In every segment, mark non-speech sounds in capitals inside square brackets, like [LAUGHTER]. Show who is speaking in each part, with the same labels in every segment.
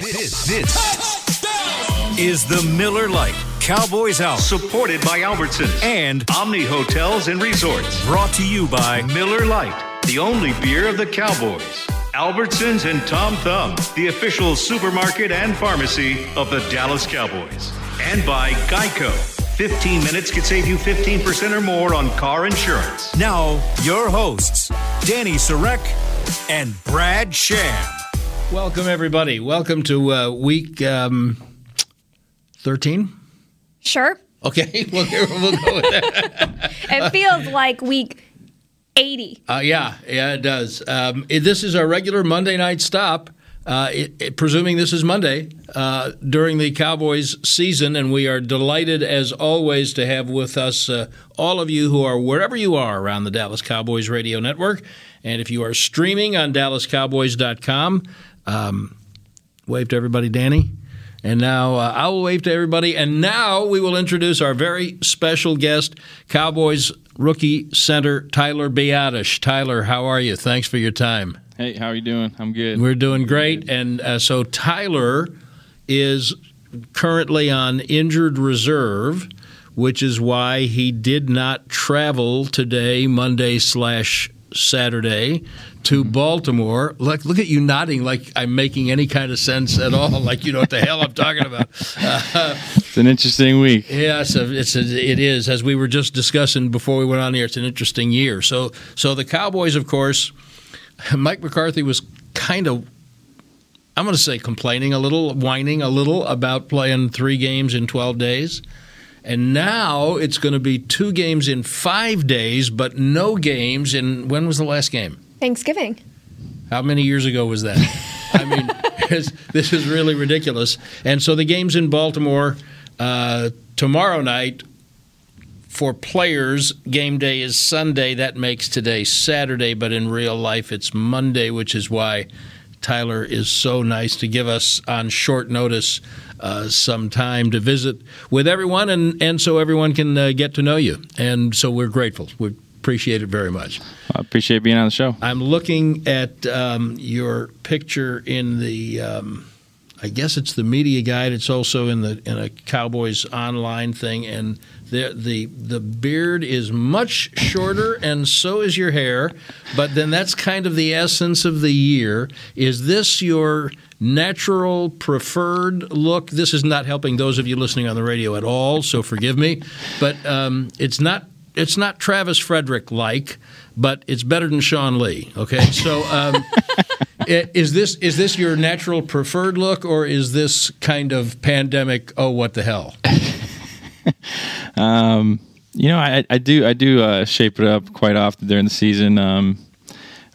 Speaker 1: This, this is the Miller Lite Cowboys Hour,
Speaker 2: supported by Albertsons
Speaker 1: and
Speaker 2: Omni Hotels and Resorts.
Speaker 1: brought to you by
Speaker 2: Miller Lite, the only beer of the Cowboys. Albertsons and Tom Thumb, the official supermarket and pharmacy of the Dallas Cowboys. And by Geico. 15 minutes could save you 15% or more on car insurance.
Speaker 1: now your hosts, Danny Sarek and Brad Sham.
Speaker 3: Welcome, everybody. Welcome to uh, week um, 13.
Speaker 4: Sure.
Speaker 3: Okay, [LAUGHS] we'll, we'll go with that. [LAUGHS]
Speaker 4: It feels like week 80.
Speaker 3: Uh, yeah, yeah, it does. Um, it- this is our regular Monday night stop, uh, it, it- presuming this is Monday uh, during the Cowboys season, and we are delighted, as always, to have with us uh, all of you who are wherever you are around the Dallas Cowboys radio network. And if you are streaming on DallasCowboys.com, um, wave to everybody, Danny. And now uh, I will wave to everybody. And now we will introduce our very special guest, Cowboys rookie center Tyler Biadasz. Tyler, how are you? Thanks for your time.
Speaker 5: Hey, how are you doing? I'm good.
Speaker 3: We're doing great. And uh, so Tyler is currently on injured reserve, which is why he did not travel today, Monday slash Saturday, to Baltimore. Look, look at you nodding like I'm making any kind of sense at all, [LAUGHS] like you know what the hell I'm talking about.
Speaker 5: Uh, it's an interesting week.
Speaker 3: Yeah, it's it's a, it is as we were just discussing before we went on here. It's an interesting year. So so the Cowboys, of course, Mike McCarthy was kind of. I'm going to say complaining a little, whining a little about playing three games in 12 days. And now it's going to be two games in five days, but no games in. When was the last game?
Speaker 4: Thanksgiving.
Speaker 3: How many years ago was that? [LAUGHS] I mean, this is really ridiculous. And so the game's in Baltimore uh, tomorrow night. For players, game day is Sunday. That makes today Saturday, but in real life, it's Monday, which is why Tyler is so nice to give us on short notice uh, some time to visit with everyone, and, and so everyone can uh, get to know you. And so we're grateful. We appreciate it very much.
Speaker 5: I appreciate being on the show.
Speaker 3: I'm looking at um, your picture in the. Um, I guess it's the media guide. It's also in the in a Cowboys online thing, and the the the beard is much shorter, [LAUGHS] and so is your hair. But then that's kind of the essence of the year. Is this your natural preferred look? This is not helping those of you listening on the radio at all, so forgive me. But um, it's not it's not Travis Frederick like, but it's better than Sean Lee. Okay, so. Um, [LAUGHS] Is this is this your natural preferred look, or is this kind of pandemic? Oh, what the hell! [LAUGHS]
Speaker 5: Um, you know, I, I do I do uh, shape it up quite often during the season. Um,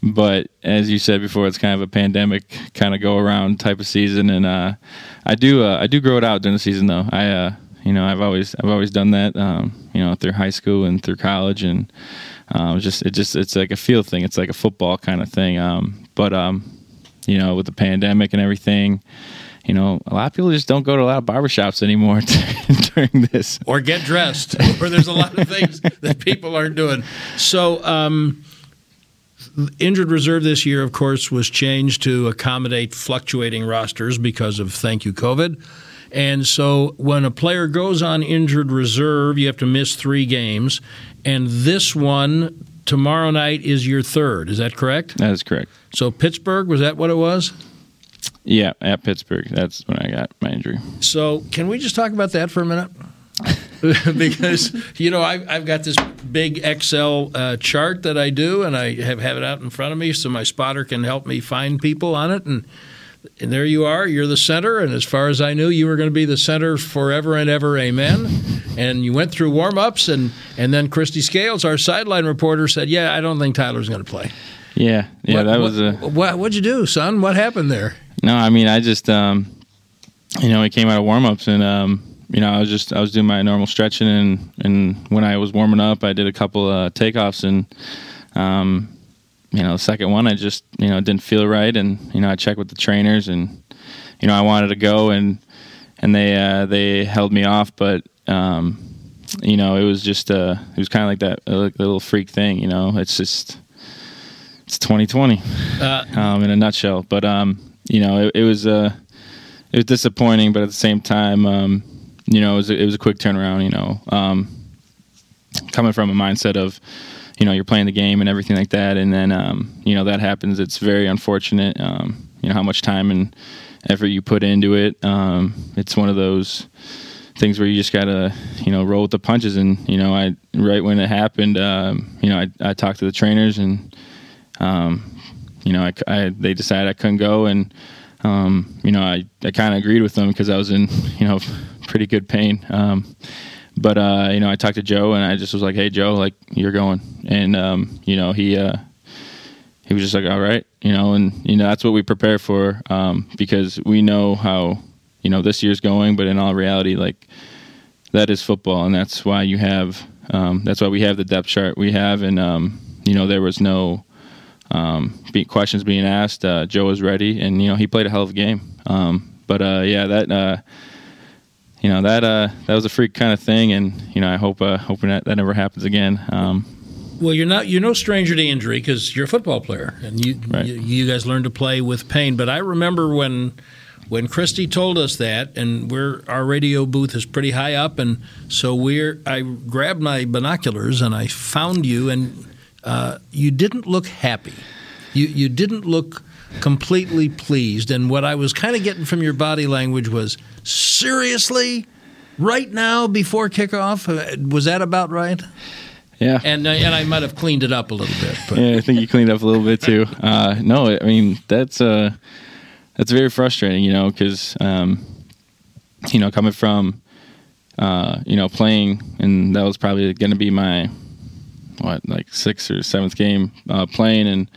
Speaker 5: but as you said before, it's kind of a pandemic kind of go around type of season, and uh, I do uh, I do grow it out during the season though. I uh, you know I've always I've always done that. You know through high school and through college, and uh, just it just it's like a feel thing. It's like a football kind of thing. Um, but um, you know with the pandemic and everything. You know, a lot of people just don't go to a lot of barbershops anymore [LAUGHS] during this.
Speaker 3: Or get dressed, [LAUGHS] or there's a lot of things that people aren't doing. So, um, injured reserve this year, of course, was changed to accommodate fluctuating rosters because of thank you COVID. And so, when a player goes on injured reserve, you have to miss three games, and this one tomorrow night is your third. Is that correct?
Speaker 5: That is correct.
Speaker 3: So Pittsburgh was that what it was?
Speaker 5: Yeah, at Pittsburgh. That's when I got my injury.
Speaker 3: So can we just talk about that for a minute? [LAUGHS] because you know I've, I've got this big Excel uh, chart that I do, and I have have it out in front of me so my spotter can help me find people on it. And, and there you are. You're the center, and as far as I knew, you were going to be the center forever and ever. Amen. And you went through warm ups, and and then Kristi Scales, our sideline reporter, said, "Yeah, I don't think Tyler's going to play."
Speaker 5: Yeah, yeah,
Speaker 3: What-
Speaker 5: that
Speaker 3: what,
Speaker 5: was a
Speaker 3: what, what'd you do, son? What happened there?
Speaker 5: no. I mean, I just um, you know, we came out of warm ups and um, you know, I was just I was doing my normal stretching and and when I was warming up, I did a couple uh, takeoffs and um, you know, the second one I just you know didn't feel right and you know I checked with the trainers and you know I wanted to go and and they uh, they held me off, but um, you know, it was just uh, it was kind of like that uh, little freak thing. You know, it's just it's 2020
Speaker 3: Uh,
Speaker 5: um, in a nutshell. But um, you know, it, it was uh, it was disappointing, but at the same time, um, you know, it was a, it was a quick turnaround. You know, um, coming from a mindset of, you know, you're playing the game and everything like that, and then um, you know that happens. It's very unfortunate. Um, you know how much time and effort you put into it. Um, it's one of those things where you just gotta, you know, roll with the punches. And you know, I right when it happened, um, you know, I, I talked to the trainers and, um, you know, I, I, they decided I couldn't go, and um, you know, I, I kind of agreed with them because I was in, you know, [LAUGHS] pretty good pain. Um, but uh, you know, I talked to Joe, and I just was like, "Hey, Joe, like you're going," and um, you know, he uh, he was just like, "All right," you know, and you know, that's what we prepare for um, because we know how you know this year's going, but in all reality, like that is football, and that's why you have um, that's why we have the depth chart we have, and um, you know, there was no um, be, questions being asked. Uh, Joe was ready, and you know, he played a hell of a game. Um, but uh, yeah, that uh, you know that uh, that was a freak kind of thing, and you know I hope uh, hoping that that never happens again. Um,
Speaker 3: well, you're not you're no stranger to injury because you're a football player, and you, right. you, you guys learn to play with pain. But I remember when when Kristi told us that, and we're our radio booth is pretty high up, and so we're I grabbed my binoculars and I found you, and uh, you didn't look happy. You you didn't look completely pleased. And what I was kind of getting from your body language was seriously, right now before kickoff. Uh, was that about right?
Speaker 5: Yeah,
Speaker 3: and uh, and I might have cleaned it up a little bit. But.
Speaker 5: Yeah, I think you cleaned up a little bit too. [LAUGHS] Uh, no, I mean that's uh, that's very frustrating, you know, because um, you know coming from uh, you know playing, and that was probably going to be my what like sixth or seventh game uh, playing, and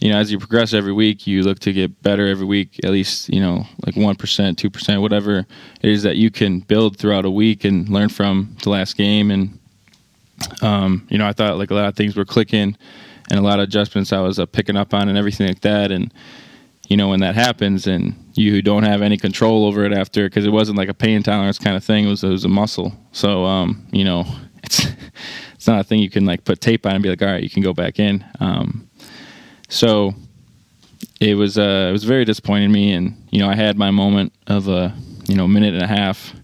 Speaker 5: you know, as you progress every week, you look to get better every week, at least, you know, like 1%, 2%, whatever it is that you can build throughout a week and learn from the last game. And, um, you know, I thought like a lot of things were clicking and a lot of adjustments I was uh, picking up on and everything like that. And, you know, when that happens and you don't have any control over it after, because it wasn't like a pain tolerance kind of thing, it was, it was a muscle. So, um, you know, [LAUGHS] it's, it's not a thing you can like put tape on and be like, all right, you can go back in. Um, so it was uh, it was very disappointing me, and you know I had my moment of a you know minute and a half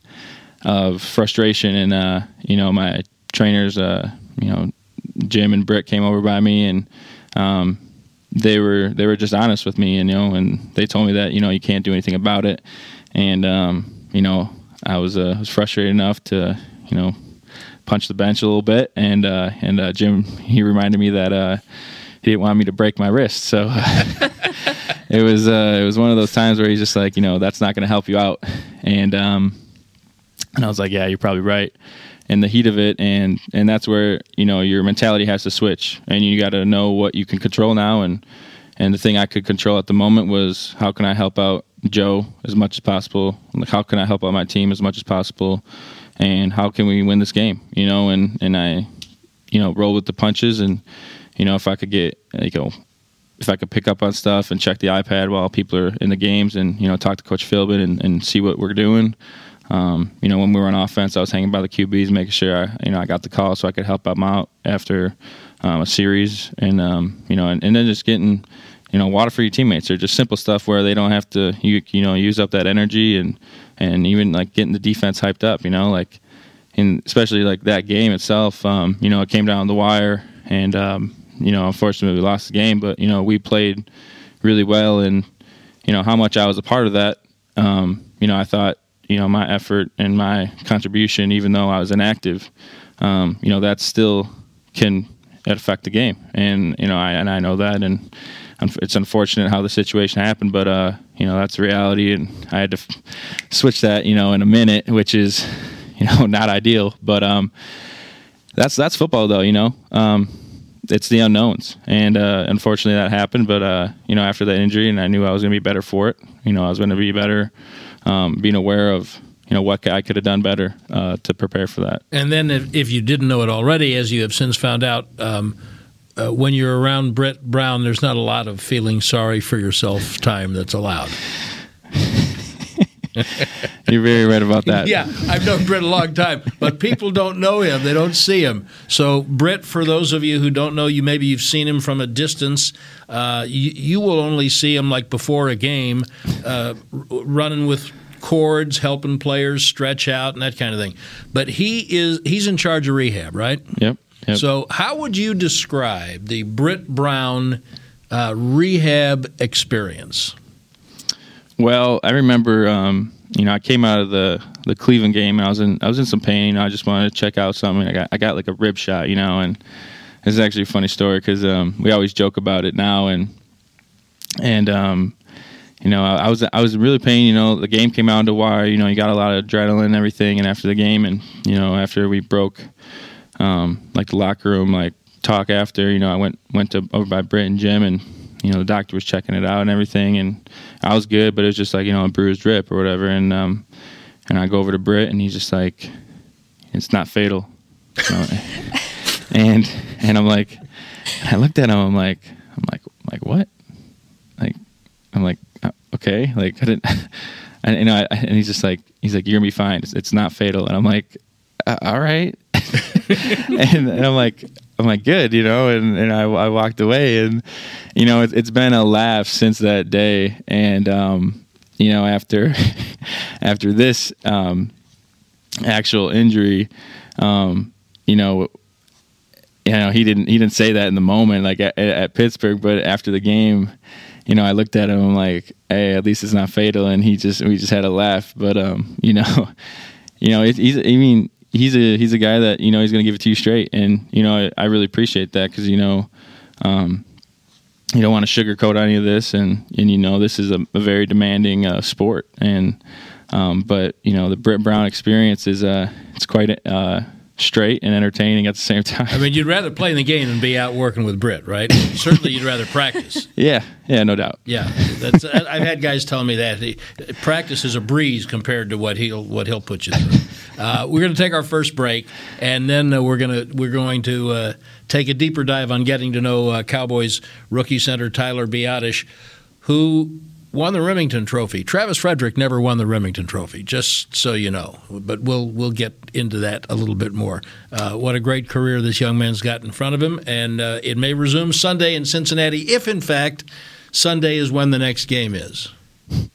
Speaker 5: of frustration, and uh, you know my trainers, uh, you know Jim and Britt came over by me, and um, they were they were just honest with me, and you know, and they told me that you know you can't do anything about it, and um, you know I was uh, was frustrated enough to you know punch the bench a little bit, and uh, and uh, Jim he reminded me that uh, he didn't want me to break my wrist. So [LAUGHS] it was uh, it was one of those times where he's just like, you know, that's not going to help you out. And um, and I was like, yeah, you're probably right. In the heat of it, and and that's where you know your mentality has to switch, and you got to know what you can control now. And and the thing I could control at the moment was how can I help out Joe as much as possible? Like how can I help out my team as much as possible? And how can we win this game? You know, and and I, you know, roll with the punches and you know, if I could get, you know, if I could pick up on stuff and check the iPad while people are in the games and, you know, talk to Coach Philbin and, and see what we're doing. Um, you know, when we were on offense, I was hanging by the QBs, making sure I, you know, I got the call so I could help them out after um, a series, and um, you know, and, and, then just getting, you know, water for your teammates or just simple stuff where they don't have to, you, you know, use up that energy and and even like getting the defense hyped up, you know, like, and especially like that game itself, um, you know, it came down the wire, and um, you know, unfortunately, we lost the game, but you know, we played really well, and you know how much I was a part of that. Um, you know, I thought you know my effort and my contribution, even though I was inactive, um, you know, that still can affect the game, and you know, I and I know that, and it's unfortunate how the situation happened, but uh, you know, that's reality, and I had to f- switch that, you know, in a minute, which is, you know, not ideal, but um, that's that's football though, you know. Um, it's the unknowns, and uh, unfortunately that happened. But uh, you know, after that injury, and I knew I was going to be better for it. You know, I was going to be better, um, being aware of you know what I could have done better uh, to prepare for that.
Speaker 3: And then, if, if, you didn't know it already, as you have since found out, um, uh, when you're around Britt Brown, there's not a lot of feeling sorry for yourself time that's allowed. [LAUGHS]
Speaker 5: You're very right about that.
Speaker 3: Yeah, I've known Britt a long time, but people don't know him. They don't see him. So, Britt, for those of you who don't know you, maybe you've seen him from a distance. Uh, you, you, will only see him like before a game, uh, running with cords, helping players stretch out and that kind of thing. But he is he's in charge of rehab, right?
Speaker 5: Yep. yep.
Speaker 3: So, how would you describe the Britt Brown uh, rehab experience?
Speaker 5: Well, I remember, um, you know, I came out of the, the Cleveland game. And I was in I was in some pain. You know, I just wanted to check out something. I got I got like a rib shot, you know, and this is actually a funny story because um, we always joke about it now, and and um, you know, I, I was I was really pain. You know, the game came out into wire. You know, you got a lot of adrenaline and everything. And after the game, and you know, after we broke, um, like the locker room, like talk after, you know, I went went to over by Britt and Jim, and you know, the doctor was checking it out and everything, and I was good, but it was just like you know, a bruised rip or whatever. And um, and I go over to Britt, and he's just like, it's not fatal. You know? [LAUGHS] and and I'm like, I looked at him. I'm like, I'm like, like what? Like, I'm like, uh, okay, like I didn't, [LAUGHS] and you know, I, and he's just like, he's like, you're gonna be fine. It's, it's not fatal. And I'm like, uh, all right. [LAUGHS] and, and I'm like, I'm like, good, you know, and, and I, I walked away and, you know, it, it's been a laugh since that day. And, um, you know, after, [LAUGHS] after this, um, actual injury, um, you know, you know, he didn't, he didn't say that in the moment, like at, at Pittsburgh, but after the game, you know, I looked at him, I'm like, Hey, at least it's not fatal. And he just, we just had a laugh, but, um, you know, [LAUGHS] you know, it, he's, I mean, he's a he's a guy that you know he's going to give it to you straight, and you know I, I really appreciate that because you know um, you don't want to sugarcoat any of this, and and you know this is a, a very demanding uh, sport, and um, but you know the Britt Brown experience is uh it's quite uh, straight and entertaining at the same [LAUGHS] time.
Speaker 3: I mean, you'd rather play in the game than be out working with Britt, right? [LAUGHS] Certainly, you'd rather practice. [LAUGHS]
Speaker 5: yeah, yeah, no doubt.
Speaker 3: Yeah, that's. I've had guys telling me that he, practice is a breeze compared to what he'll what he'll put you through. Uh, we're going to take our first break, and then uh, we're going to we're going to uh, take a deeper dive on getting to know uh, Cowboys rookie center Tyler Biadasz, who won the Rimington Trophy. Travis Frederick never won the Rimington Trophy, just so you know. But we'll we'll get into that a little bit more. Uh, what a great career this young man's got in front of him, and uh, it may resume Sunday in Cincinnati if, in fact, Sunday is when the next game is.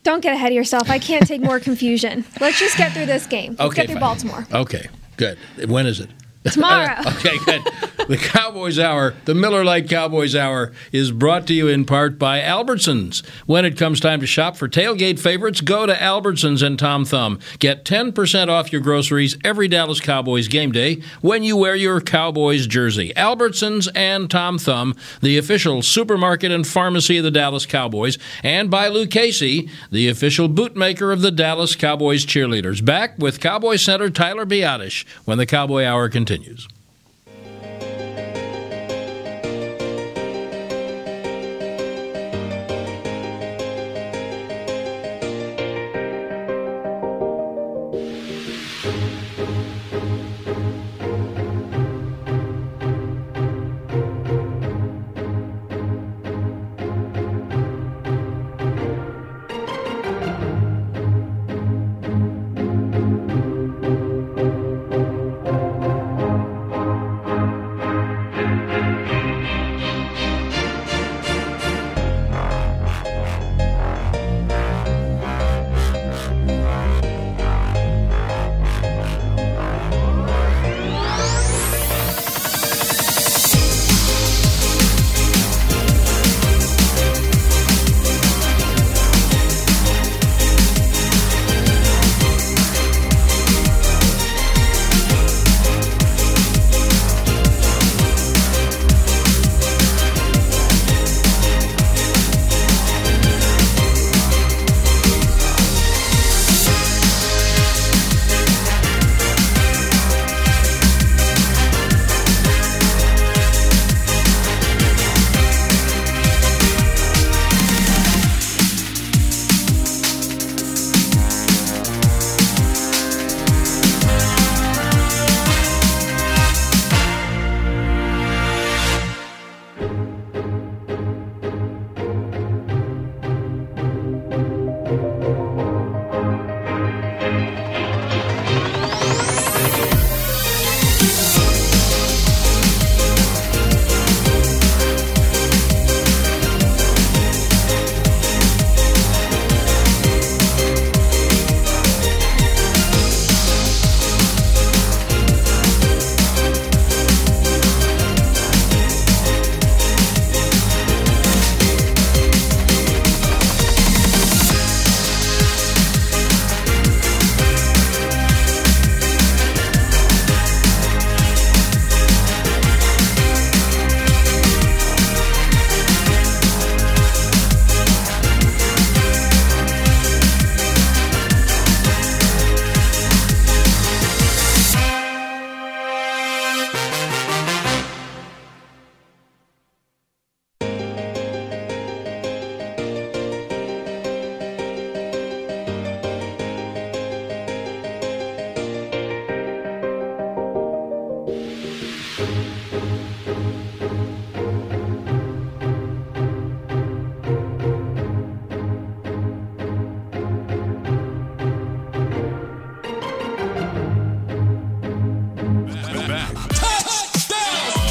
Speaker 4: Don't get ahead of yourself. I can't take more confusion. Let's just get through this game. Let's
Speaker 3: Okay,
Speaker 4: get through
Speaker 3: fine.
Speaker 4: Baltimore.
Speaker 3: Okay, good. When is it?
Speaker 4: Tomorrow. [LAUGHS]
Speaker 3: okay, good. The Cowboys Hour, the Miller Lite Cowboys Hour, is brought to you in part by Albertsons. When it comes time to shop for tailgate favorites, go to Albertsons and Tom Thumb. Get 10% off your groceries every Dallas Cowboys game day when you wear your Cowboys jersey. Albertsons and Tom Thumb, the official supermarket and pharmacy of the Dallas Cowboys, and by Lucchese, the official bootmaker of the Dallas Cowboys cheerleaders. Back with Cowboy Center Tyler Biadasz when the Cowboy Hour continues.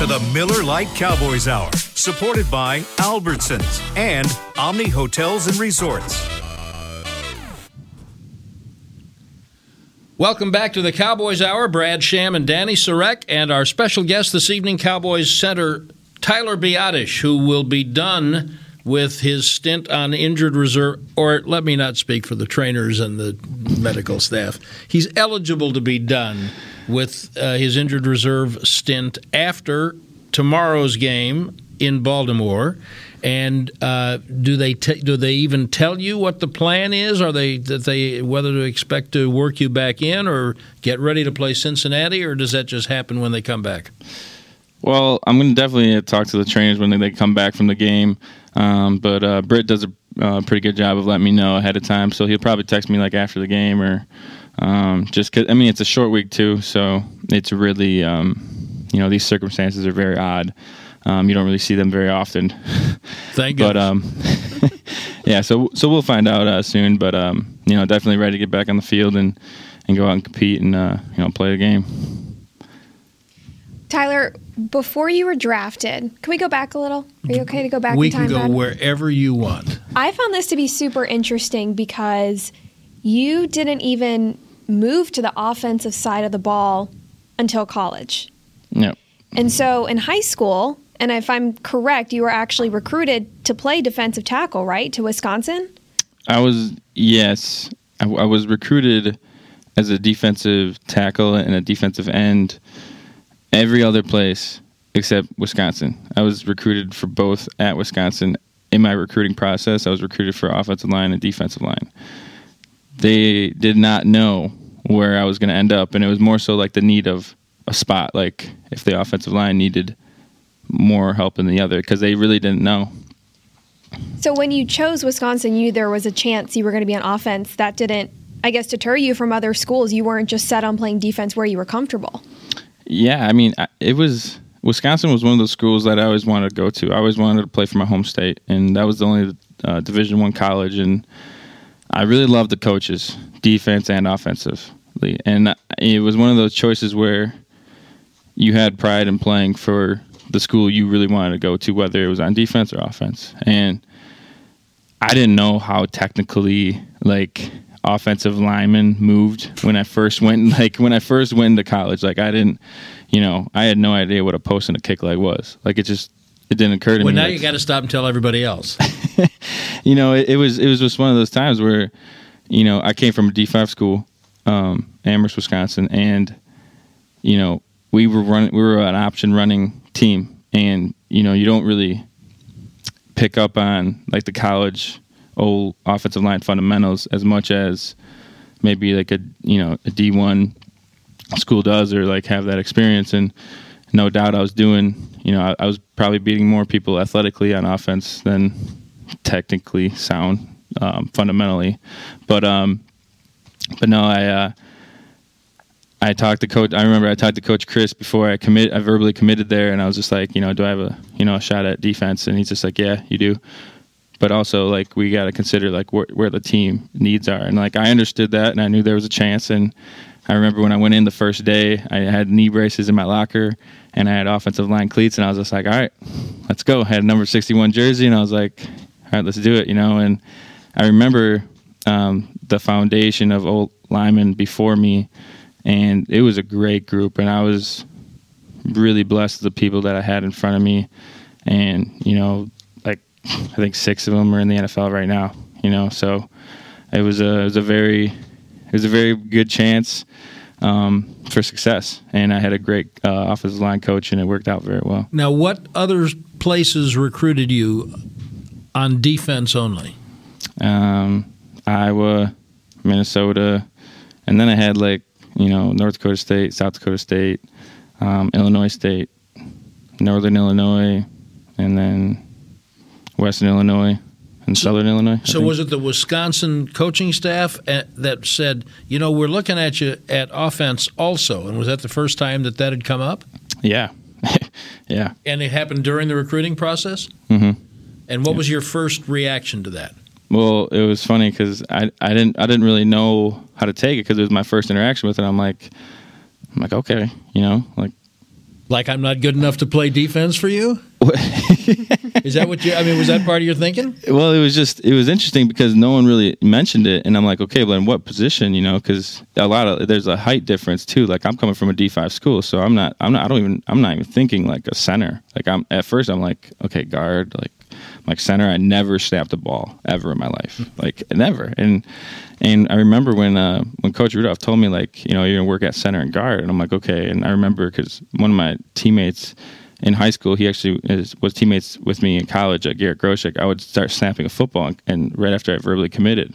Speaker 1: The Miller Lite Cowboys Hour, supported by Albertsons and Omni Hotels and Resorts.
Speaker 3: Welcome back to the Cowboys Hour. Brad Sham and Danny Sarek, and our special guest this evening, Cowboys center Tyler Biadasz, who will be done with his stint on injured reserve, or let me not speak for the trainers and the medical staff. He's eligible to be done with uh, his injured reserve stint after tomorrow's game in Baltimore. And uh, do they t- do they even tell you what the plan is? Are they that they whether to expect to work you back in or get ready to play Cincinnati, or does that just happen when they come back?
Speaker 5: Well, I'm going to definitely talk to the trainers when they come back from the game. Um, but uh, Britt does a uh, pretty good job of letting me know ahead of time, so he'll probably text me like after the game or um, just cause, I mean it's a short week too, so it's really um, you know these circumstances are very odd. Um, you don't really see them very often. [LAUGHS]
Speaker 3: Thank you.
Speaker 5: but um, [LAUGHS] yeah, so so we'll find out uh, soon. But um, you know, definitely ready to get back on the field and and go out and compete and uh, you know play the game.
Speaker 4: Tyler, before you were drafted, can we go back a little? Are you okay to go back
Speaker 3: we
Speaker 4: in time?
Speaker 3: can go
Speaker 4: Brad?
Speaker 3: wherever you want.
Speaker 4: I found this to be super interesting because you didn't even move to the offensive side of the ball until college.
Speaker 5: Yep.
Speaker 4: And so in high school, and if I'm correct, you were actually recruited to play defensive tackle, right, to Wisconsin?
Speaker 5: I was yes, I, I was recruited as a defensive tackle and a defensive end every other place except Wisconsin. I was recruited for both at Wisconsin. In my recruiting process, I was recruited for offensive line and defensive line. They did not know where I was going to end up, and it was more so like the need of a spot, like if the offensive line needed more help than the other, because they really didn't know.
Speaker 4: So when you chose Wisconsin, you knew there was a chance you were going to be on offense. That didn't, I guess, deter you from other schools. You weren't just set on playing defense where you were comfortable.
Speaker 5: Yeah, I mean, it was Wisconsin was one of those schools that I always wanted to go to. I always wanted to play for my home state, and that was the only uh, Division One college. And I really loved the coaches, defense and offensively. And it was one of those choices where you had pride in playing for the school you really wanted to go to, whether it was on defense or offense. And I didn't know how technically like offensive linemen moved when I first went [LAUGHS] like when I first went to college. Like I didn't you know, I had no idea what a post and a kick leg was. Like it just it didn't occur to
Speaker 3: Well,
Speaker 5: me.
Speaker 3: Well now
Speaker 5: like-
Speaker 3: you got to stop and tell everybody else. [LAUGHS] [LAUGHS]
Speaker 5: you know, it, it was it was just one of those times where, you know, I came from a D five school, um, Amherst, Wisconsin, and you know, we were running we were an option running team, and you know, you don't really pick up on like the college old offensive line fundamentals as much as maybe like a you know a D one school does or like have that experience. And no doubt I was doing you know I, I was probably beating more people athletically on offense than technically sound um, fundamentally. But um but no I uh I talked to coach I remember I talked to coach Chryst before I commit I verbally committed there and I was just like you know do I have a you know a shot at defense? And he's just like yeah you do. But also like we got to consider like where, where the team needs are. And like i understood that and i knew there was a chance. And i remember when i went in the first day i had knee braces in my locker and i had offensive line cleats and i was just like all right let's go. I had number 61 jersey and i was like all right let's do it you know and i remember um, the foundation of old linemen before me and it was a great group and i was really blessed with the people that i had in front of me and you know like I think six of them are in the NFL right now. You know, so it was a it was a very it was a very good chance um, for success, and I had a great uh, offensive line coach, and it worked out very well.
Speaker 3: now, what other places recruited you on defense only?
Speaker 5: Um, Iowa, Minnesota, and then I had like you know North Dakota State, South Dakota State, um, Illinois State, Northern Illinois, and then Western Illinois and Southern Illinois. I
Speaker 3: So
Speaker 5: think.
Speaker 3: was it the Wisconsin coaching staff at, that said, you know, we're looking at you at offense also, and was that the first time that that had come up?
Speaker 5: yeah, [LAUGHS] yeah.
Speaker 3: And it happened during the recruiting process.
Speaker 5: Mm-hmm.
Speaker 3: And what was your first reaction to that?
Speaker 5: Well, it was funny because I, I didn't I didn't really know how to take it because it was my first interaction with it. I'm like I'm like okay, you know, like
Speaker 3: Like I'm not good enough to play defense for you? [LAUGHS] Is that what you? I mean, was that part of your thinking?
Speaker 5: Well, it was just it was interesting because no one really mentioned it, and I'm like, okay, but in what position? You know, because a lot of there's a height difference too. Like I'm coming from a D5 school, so I'm not I'm not I don't even I'm not even thinking like a center. Like I'm at first I'm like okay guard like like center. I never snapped a ball ever in my life, like never. And and I remember when uh, when Coach Rudolph told me like you know you're gonna work at center and guard, and I'm like okay. And I remember because one of my teammates in high school, he actually is, was teammates with me in college at Garrett Groshek. I would start snapping a football, and right after I verbally committed.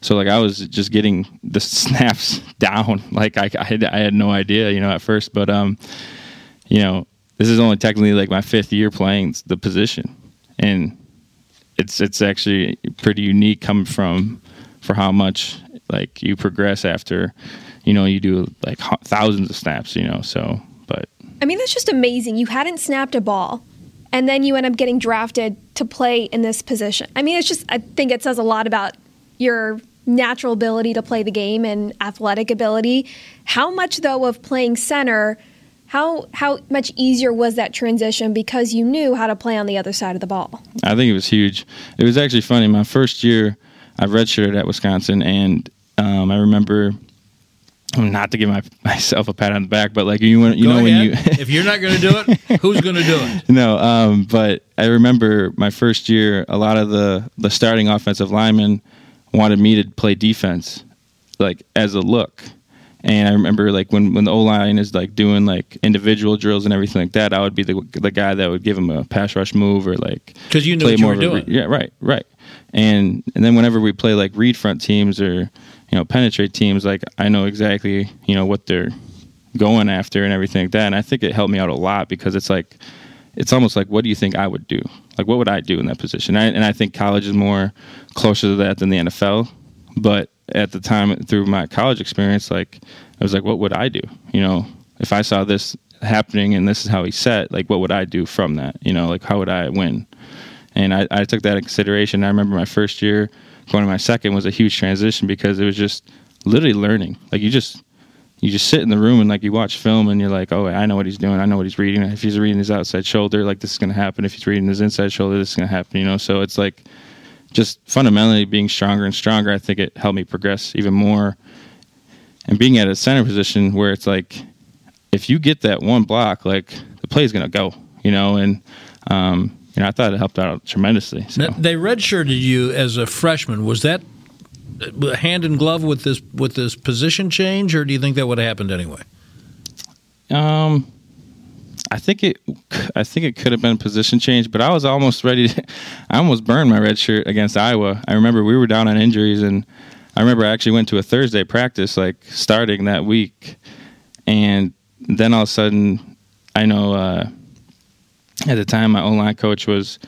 Speaker 5: So like I was just getting the [LAUGHS] snaps down, like I, I had I had no idea, you know, at first. But um, you know, this is only technically like my fifth year playing the position, and it's it's actually pretty unique coming from for how much like you progress after, you know, you do like thousands of snaps, you know. So, but
Speaker 4: I mean, that's just amazing. You hadn't snapped a ball, and then you end up getting drafted to play in this position. I mean, it's just, I think it says a lot about your natural ability to play the game and athletic ability. How much, though, of playing center, how, how much easier was that transition because you knew how to play on the other side of the ball?
Speaker 5: I think it was huge. It was actually funny. My first year, I redshirted at Wisconsin, and um, I remember not to give my, myself a pat on the back, but like you, you
Speaker 3: Go
Speaker 5: know
Speaker 3: ahead.
Speaker 5: when you
Speaker 3: if you're not going to do it, [LAUGHS] who's going to do it?
Speaker 5: no, um, but I remember my first year, a lot of the the starting offensive linemen wanted me to play defense, like as a look. And I remember like when, when the O line is like doing like individual drills and everything like that, I would be the the guy that would give him a pass rush move or like
Speaker 3: because you knew
Speaker 5: play
Speaker 3: what you were
Speaker 5: a re- yeah, right, right. And and then whenever we play like read front teams or you know penetrate teams, like I know exactly you know what they're going after and everything like that. And I think it helped me out a lot because it's like it's almost like what do you think I would do? Like what would I do in that position? I, and I think college is more closer to that than the NFL. But at the time through my college experience, like I was like, what would I do? You know, if I saw this happening and this is how he set, like what would I do from that? You know, like how would I win? And I, I took that in consideration. I remember my first year going to my second was a huge transition because it was just literally learning. Like you just you just sit in the room and like you watch film and you're like, oh, I know what he's doing. I know what he's reading. If he's reading his outside shoulder, like this is to happen. If he's reading his inside shoulder, this is to happen. You know, so it's like just fundamentally being stronger and stronger. I think it helped me progress even more. And being at a center position where it's like, if you get that one block, like the play is going to go. You know, and um, you know, I thought it helped out tremendously. So.
Speaker 3: They redshirted you as a freshman. Was that hand in glove with this with this position change, or do you think that would have happened anyway?
Speaker 5: Um, I think it, I think it could have been position change, but I was almost ready. To, [LAUGHS] I almost burned my red shirt against Iowa. I remember we were down on injuries, and I remember I actually went to a Thursday practice, like starting that week, and then all of a sudden, I know uh, at the time my O line coach was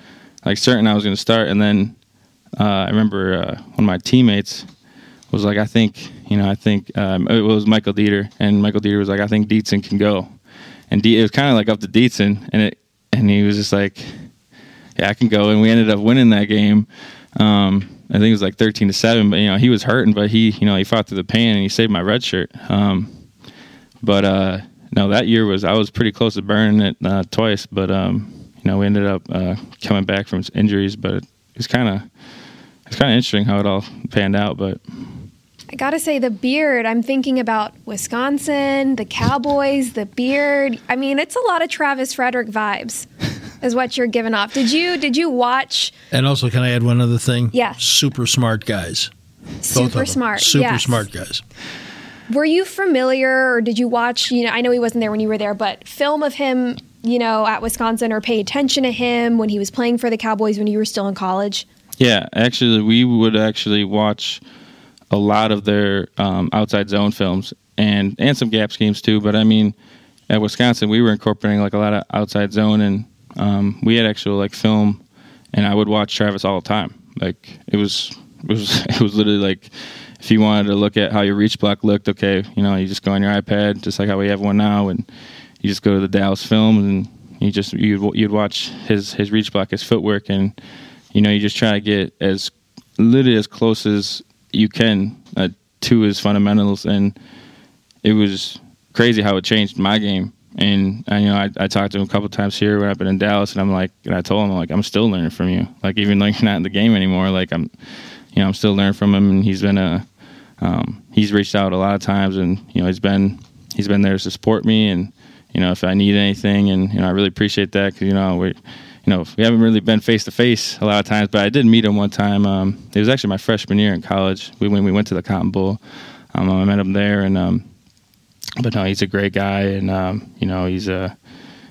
Speaker 5: like certain I was going to start, and then uh, I remember uh, one of my teammates was like, I think, you know, I think um, it was Michael Deiter, and Michael Deiter was like, I think Dietzen can go, and D- it was kind of like up to Dietzen, and it, and he was just like, yeah, I can go, and we ended up winning that game. Um, I think it was like thirteen to seven, but you know, he was hurting, but he, you know, he fought through the pain and he saved my red shirt. Um, but uh, no, that year was I was pretty close to burning it uh, twice, but um, you know, we ended up uh, coming back from injuries, but it was kind of it's kind of interesting how it all panned out, but.
Speaker 4: I gotta say, the beard, I'm thinking about Wisconsin, the Cowboys, the beard. I mean, it's a lot of Travis Frederick vibes, is what you're giving off. Did you did you watch
Speaker 3: And also, can I add one other thing?
Speaker 4: Yeah.
Speaker 3: Super smart guys. Both of
Speaker 4: Super
Speaker 3: them.
Speaker 4: Smart?
Speaker 3: Super
Speaker 4: yes.
Speaker 3: smart guys.
Speaker 4: Were you familiar, or did you watch? You know, I know he wasn't there when you were there, but film of him, you know, at Wisconsin, or pay attention to him when he was playing for the Cowboys when you were still in college.
Speaker 5: Yeah, actually, we would actually watch a lot of their um, outside zone films and and some gap schemes too. But I mean, at Wisconsin, we were incorporating like a lot of outside zone, and um, we had actual like film, and I would watch Travis all the time. Like it was it was [LAUGHS] it was literally like if you wanted to look at how your reach block looked, okay, you know, you just go on your iPad, just like how we have one now, and you just go to the Dallas film and you just you'd you'd watch his his reach block, his footwork, and you know you just try to get as literally as close as you can uh, to his fundamentals, and it was crazy how it changed my game And I, you know, I, I talked to him a couple times here when I've been in Dallas, and I'm like, and I told him I'm like, I'm still learning from you. Like even though [LAUGHS] you're not in the game anymore, like I'm, you know, I'm still learning from him, and he's been a, um, he's reached out a lot of times, and you know, he's been he's been there to support me, and you know, if I need anything, and you know, I really appreciate that because you know we. You know, we haven't really been face to face a lot of times, but I did meet him one time. Um, it was actually my freshman year in college. We when we went to the Cotton Bowl, um, I met him there, and um, but no, he's a great guy, and um, you know, he's a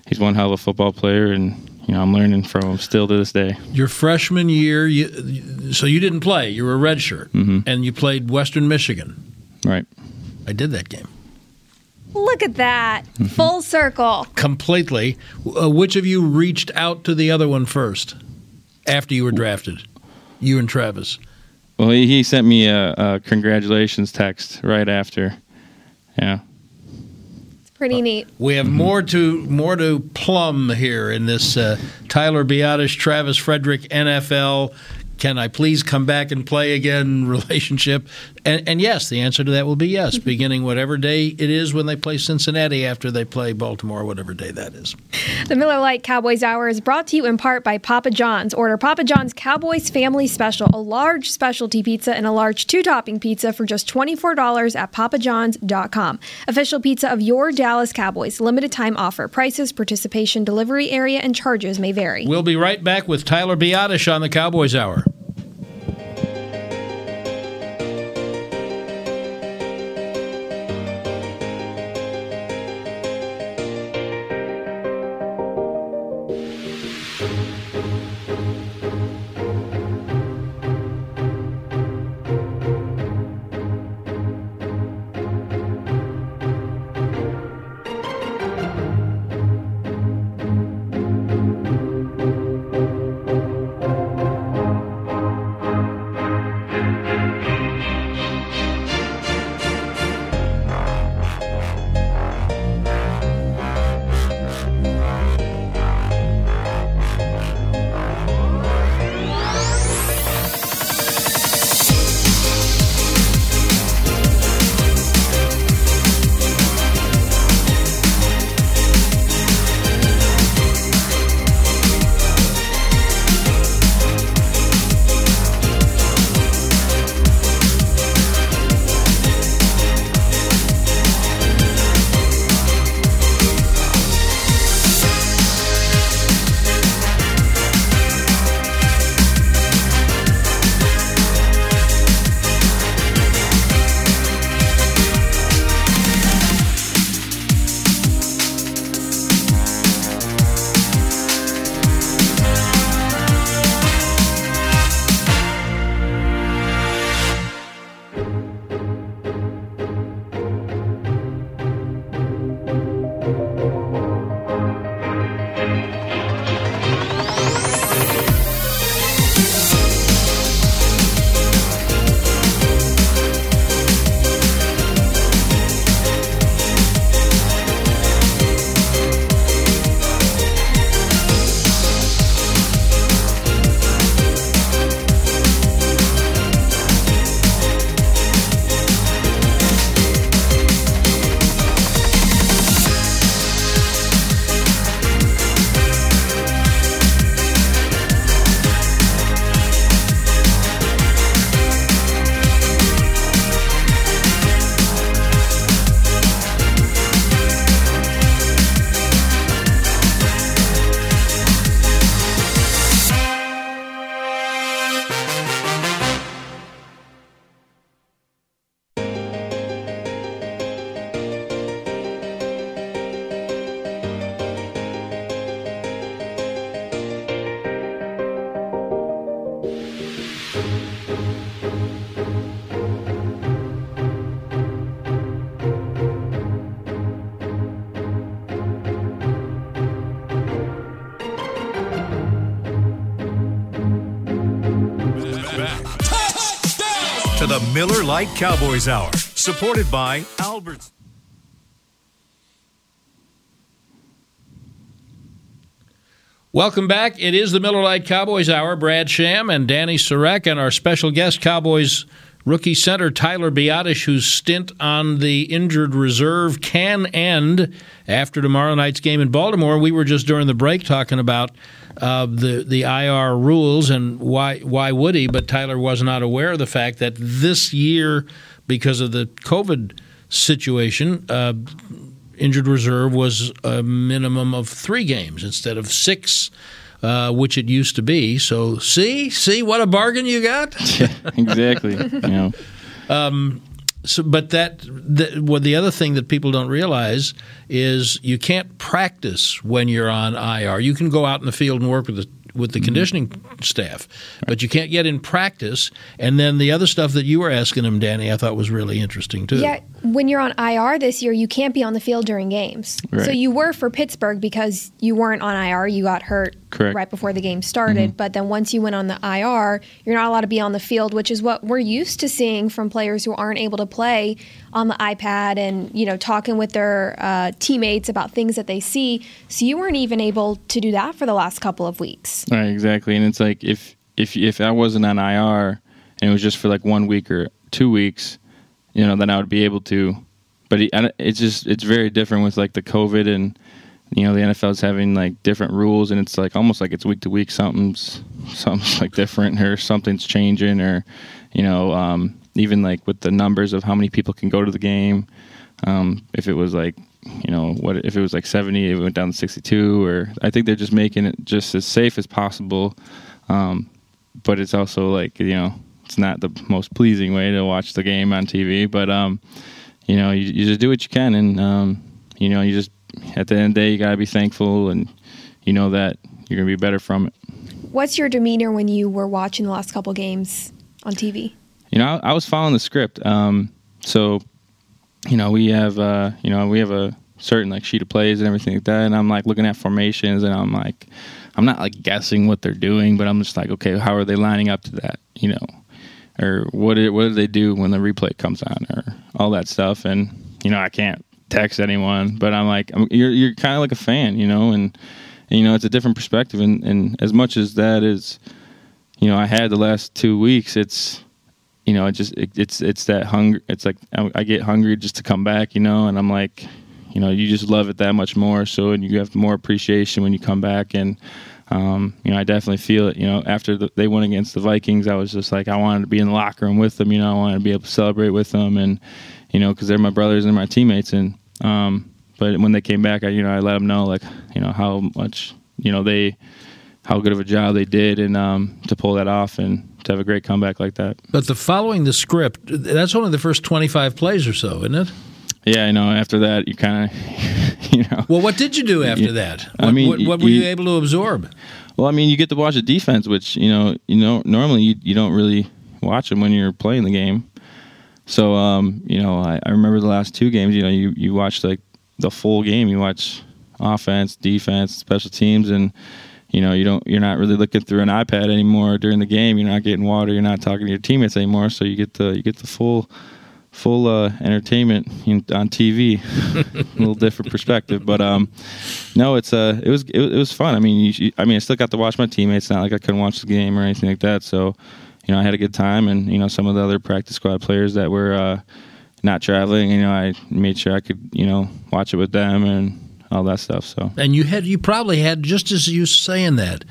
Speaker 5: he's one hell of a football player, and you know, I'm learning from him still to this day.
Speaker 3: Your freshman year, you, so you didn't play. You were a redshirt,
Speaker 5: Mm-hmm.
Speaker 3: and you played Western Michigan.
Speaker 5: Right.
Speaker 3: I did that game
Speaker 4: Look at that. [LAUGHS] Full circle.
Speaker 3: completely. Uh, which of you reached out to the other one first after you were drafted? You and Travis.
Speaker 5: Well, he, he sent me a, a congratulations text right after. Yeah.
Speaker 4: It's pretty neat.
Speaker 3: We have more to more to plumb here in this uh, Tyler Biadasz, Travis Frederick NFL. Can I please come back and play again [LAUGHS] relationship? And, and yes, the answer to that will be yes, mm-hmm. beginning whatever day it is when they play Cincinnati after they play Baltimore, whatever day that is.
Speaker 4: The Miller Lite Cowboys Hour is brought to you in part by Papa John's. Order Papa John's Cowboys Family Special, a large specialty pizza and a large two topping pizza for just $24 at papajohns.com. Official pizza of your Dallas Cowboys. Limited time offer. Prices, participation, delivery area, and charges may vary.
Speaker 3: We'll be right back with Tyler Biadasz on the Cowboys Hour.
Speaker 1: The Miller Lite Cowboys Hour, supported by Alberts.
Speaker 3: Welcome back. It is the Miller Lite Cowboys Hour. Brad Sham and Danny Sarek, and our special guest, Cowboys Rookie center Tyler Biadasz, whose stint on the injured reserve can end after tomorrow night's game in Baltimore. We were just during the break talking about uh, the the IR rules and why why would he? But Tyler was not aware of the fact that this year, because of the COVID situation, uh, injured reserve was a minimum of three games instead of six. Uh, which it used to be. So, see, see what a bargain you got.
Speaker 5: yeah, [LAUGHS] exactly. you know.
Speaker 3: Um, so, but that, that well, the other thing that people don't realize is you can't practice when you're on IR. You can go out in the field and work with the with the mm-hmm. conditioning staff, but you can't get in practice. And then the other stuff that you were asking him, Danny, I thought was really interesting too.
Speaker 4: Yeah, when you're on IR this year, you can't be on the field during games. Right. So you were for Pittsburgh because you weren't on IR. You got hurt
Speaker 5: Correct.
Speaker 4: right before the game started. Mm-hmm. But then once you went on the IR, you're not allowed to be on the field, which is what we're used to seeing from players who aren't able to play on the iPad and you know talking with their uh, teammates about things that they see. So you weren't even able to do that for the last couple of weeks.
Speaker 5: Right. Exactly. And it's like if if if I wasn't on IR and it was just for like one week or two weeks you know, then I would be able to. But it's just it's very different with like the COVID and you know the NFL's having like different rules and it's like almost like it's week to week something's something's like different or something's changing or you know um, even like with the numbers of how many people can go to the game. Um, if it was like you know what if it was like 70 it went down to 62 or i think they're just making it just as safe as possible um, but it's also like you know it's not the most pleasing way to watch the game on TV, but um, you know, you, you just do what you can, and um, you know, you just at the end of the day, you gotta be thankful, and you know that you're gonna be better from it.
Speaker 4: What's your demeanor when you were watching the last couple games on TV?
Speaker 5: You know, I, I was following the script, um, so you know, we have uh, you know, we have a certain like sheet of plays and everything like that, and I'm like looking at formations, and I'm like, I'm not like guessing what they're doing, but I'm just like, okay, how are they lining up to that? You know, or what did, what do they do when the replay comes on or all that stuff and you know I can't text anyone but I'm like I'm, you're you're kind of like a fan you know and, and, you know it's a different perspective and, and as much as that is you know I had the last two weeks it's you know it just it, it's it's that hunger it's like I, I get hungry just to come back you know and I'm like you know you just love it that much more so and you have more appreciation when you come back and um, you know, I definitely feel it. You know, after the, they went against the Vikings, I was just like, I wanted to be in the locker room with them. You know, I wanted to be able to celebrate with them, and you know, because they're my brothers and my teammates. And um, but when they came back, I you know, I let them know like you know how much you know they how good of a job they did, and um, to pull that off and to have a great comeback like that.
Speaker 3: But the following the script, that's only the first twenty five plays or so, isn't it?
Speaker 5: Yeah, I know. After that, you kind of, [LAUGHS] you know.
Speaker 3: Well, what did you do after that? What, I mean, what, what were you, you, able to absorb?
Speaker 5: Well, I mean, you get to watch the defense, which you know, you know, normally you, you don't really watch them when you're playing the game. So, um, you know, I, I remember the last two games. You know, you you watch like the full game. You watch offense, defense, special teams, and you know, you don't you're not really looking through an iPad anymore during the game. You're not getting water. You're not talking to your teammates anymore. So you get the you get the full full uh, entertainment on TV. [LAUGHS] a little different perspective, but um, no, it's uh, it was it, it was fun. I mean, you, I mean, I still got to watch my teammates. Not like I couldn't watch the game or anything like that. So, you know, I had a good time, and you know, some of the other practice squad players that were uh, not traveling, you know, I made sure I could you know watch it with them and all that stuff. So,
Speaker 3: and you had you probably had just as you saying that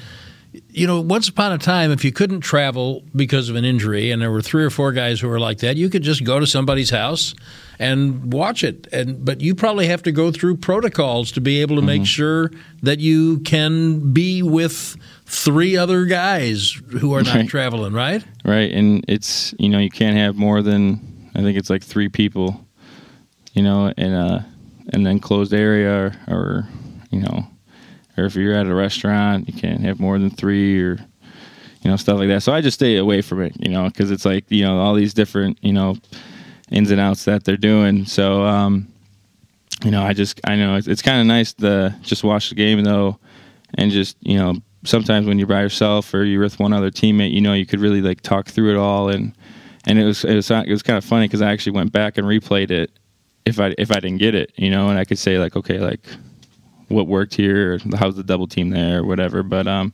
Speaker 3: you know, once upon a time, if you couldn't travel because of an injury, and there were three or four guys who were like that, you could just go to somebody's house and watch it. And but you probably have to go through protocols to be able to mm-hmm. make sure that you can be with three other guys who are not right. traveling, right?
Speaker 5: Right, and it's you know you can't have more than I think it's like three people, you know, in a an enclosed area or, or you know or if you're at a restaurant, you can't have more than three or you know stuff like that. So I just stay away from it, you know, because it's like you know all these different you know ins and outs that they're doing. So um, you know, I just I know it's, it's kind of nice to just watch the game though, and just you know sometimes when you're by yourself or you're with one other teammate, you know, you could really like talk through it all and and it was it was it was kind of funny because I actually went back and replayed it if I if I didn't get it, you know, and I could say like okay like what worked here, or how's the double team there, or whatever. But um,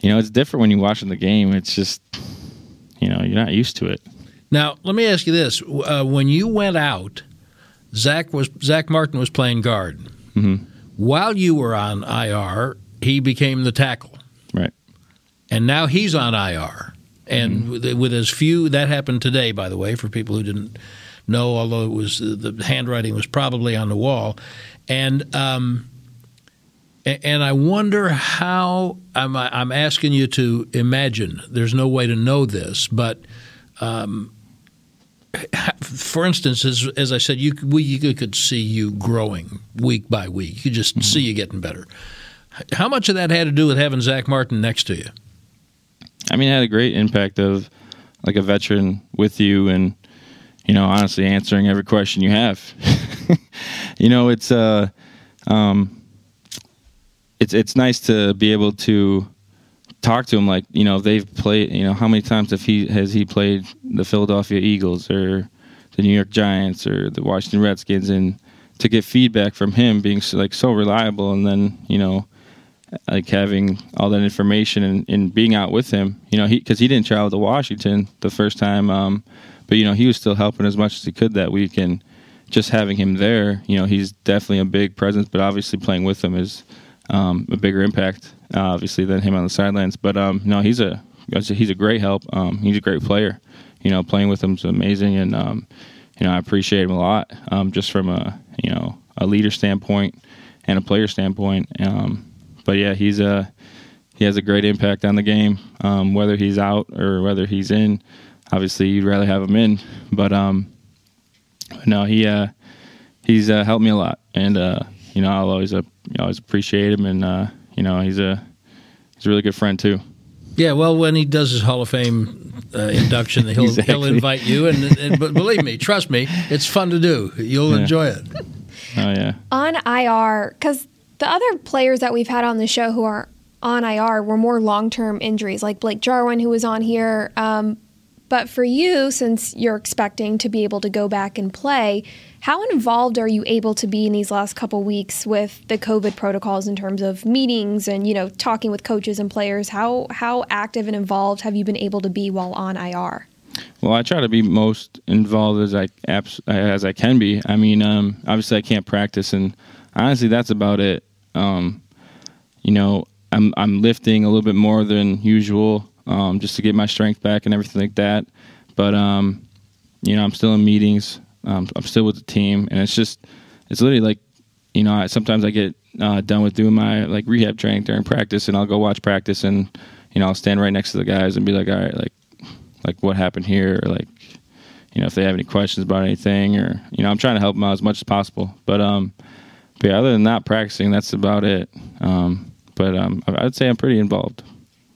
Speaker 5: you know, it's different when you're watching the game. It's just you know you're not used to it.
Speaker 3: Now, let me ask you this: uh, When you went out, Zach was Zach Martin was playing guard.
Speaker 5: Mm-hmm.
Speaker 3: While you were on IR, he became the tackle,
Speaker 5: Right.
Speaker 3: and now he's on IR. And with, with as few that happened today, by the way, for people who didn't know, although it was the handwriting was probably on the wall, and um, and I wonder how I'm I'm asking you to imagine. There's no way to know this, but um, for instance, as, as I said, you we you could see you growing week by week. You could just see you getting better. How much of that had to do with having Zach Martin next to you?
Speaker 5: I mean, it had a great impact of like a veteran with you, and you know, honestly, answering every question you have. [LAUGHS] you know, it's uh, um, it's it's nice to be able to talk to him like you know they've played you know how many times have he has he played the Philadelphia Eagles or the New York Giants or the Washington Redskins and to get feedback from him being so, like so reliable and then you know like having all that information and, and being out with him you know he because he didn't travel to Washington the first time um but you know he was still helping as much as he could that week and just having him there you know he's definitely a big presence but obviously playing with him is um, a bigger impact, uh, obviously, than him on the sidelines. But um, no, he's a he's a great help. Um, he's a great player. You know, playing with him's amazing, and um, you know I appreciate him a lot, um, just from a you know a leader standpoint and a player standpoint. Um, but yeah, he's a he has a great impact on the game, whether he's out or whether he's in. Obviously, you'd rather have him in, but um, no, he uh, he's uh, helped me a lot, and uh, you know I'll always uh, you always appreciate him, and uh, you know he's a he's a really good friend too.
Speaker 3: Yeah, well, when he does his Hall of Fame uh, induction, [LAUGHS] he'll
Speaker 5: Exactly.
Speaker 3: he'll invite you, and, and but believe me, trust me, it's fun to do. You'll
Speaker 5: Yeah.
Speaker 3: enjoy it.
Speaker 5: Oh yeah,
Speaker 4: on IR because the other players that we've had on the show who are on IR were more long-term injuries, like Blake Jarwin, who was on here. Um, but for you, since you're expecting to be able to go back and play, how involved are you able to be in these last couple weeks with the COVID protocols in terms of meetings and you know talking with coaches and players? How how active and involved have you been able to be while on IR?
Speaker 5: Well, I try to be most involved as I abs- as I can be. I mean, um, obviously I can't practice, and honestly, that's about it. Um, you know, I'm I'm lifting a little bit more than usual um, just to get my strength back and everything like that. But um, you know, I'm still in meetings. Um, I'm still with the team, and it's just it's literally like you know, I, sometimes I get uh, done with doing my like rehab training during practice, and I'll go watch practice, and you know, I'll stand right next to the guys and be like, all right, like like what happened here, or like you know if they have any questions about anything, or you know I'm trying to help them out as much as possible. But um, but yeah, other than that, practicing that's about it. Um, but um, I'd say I'm pretty involved.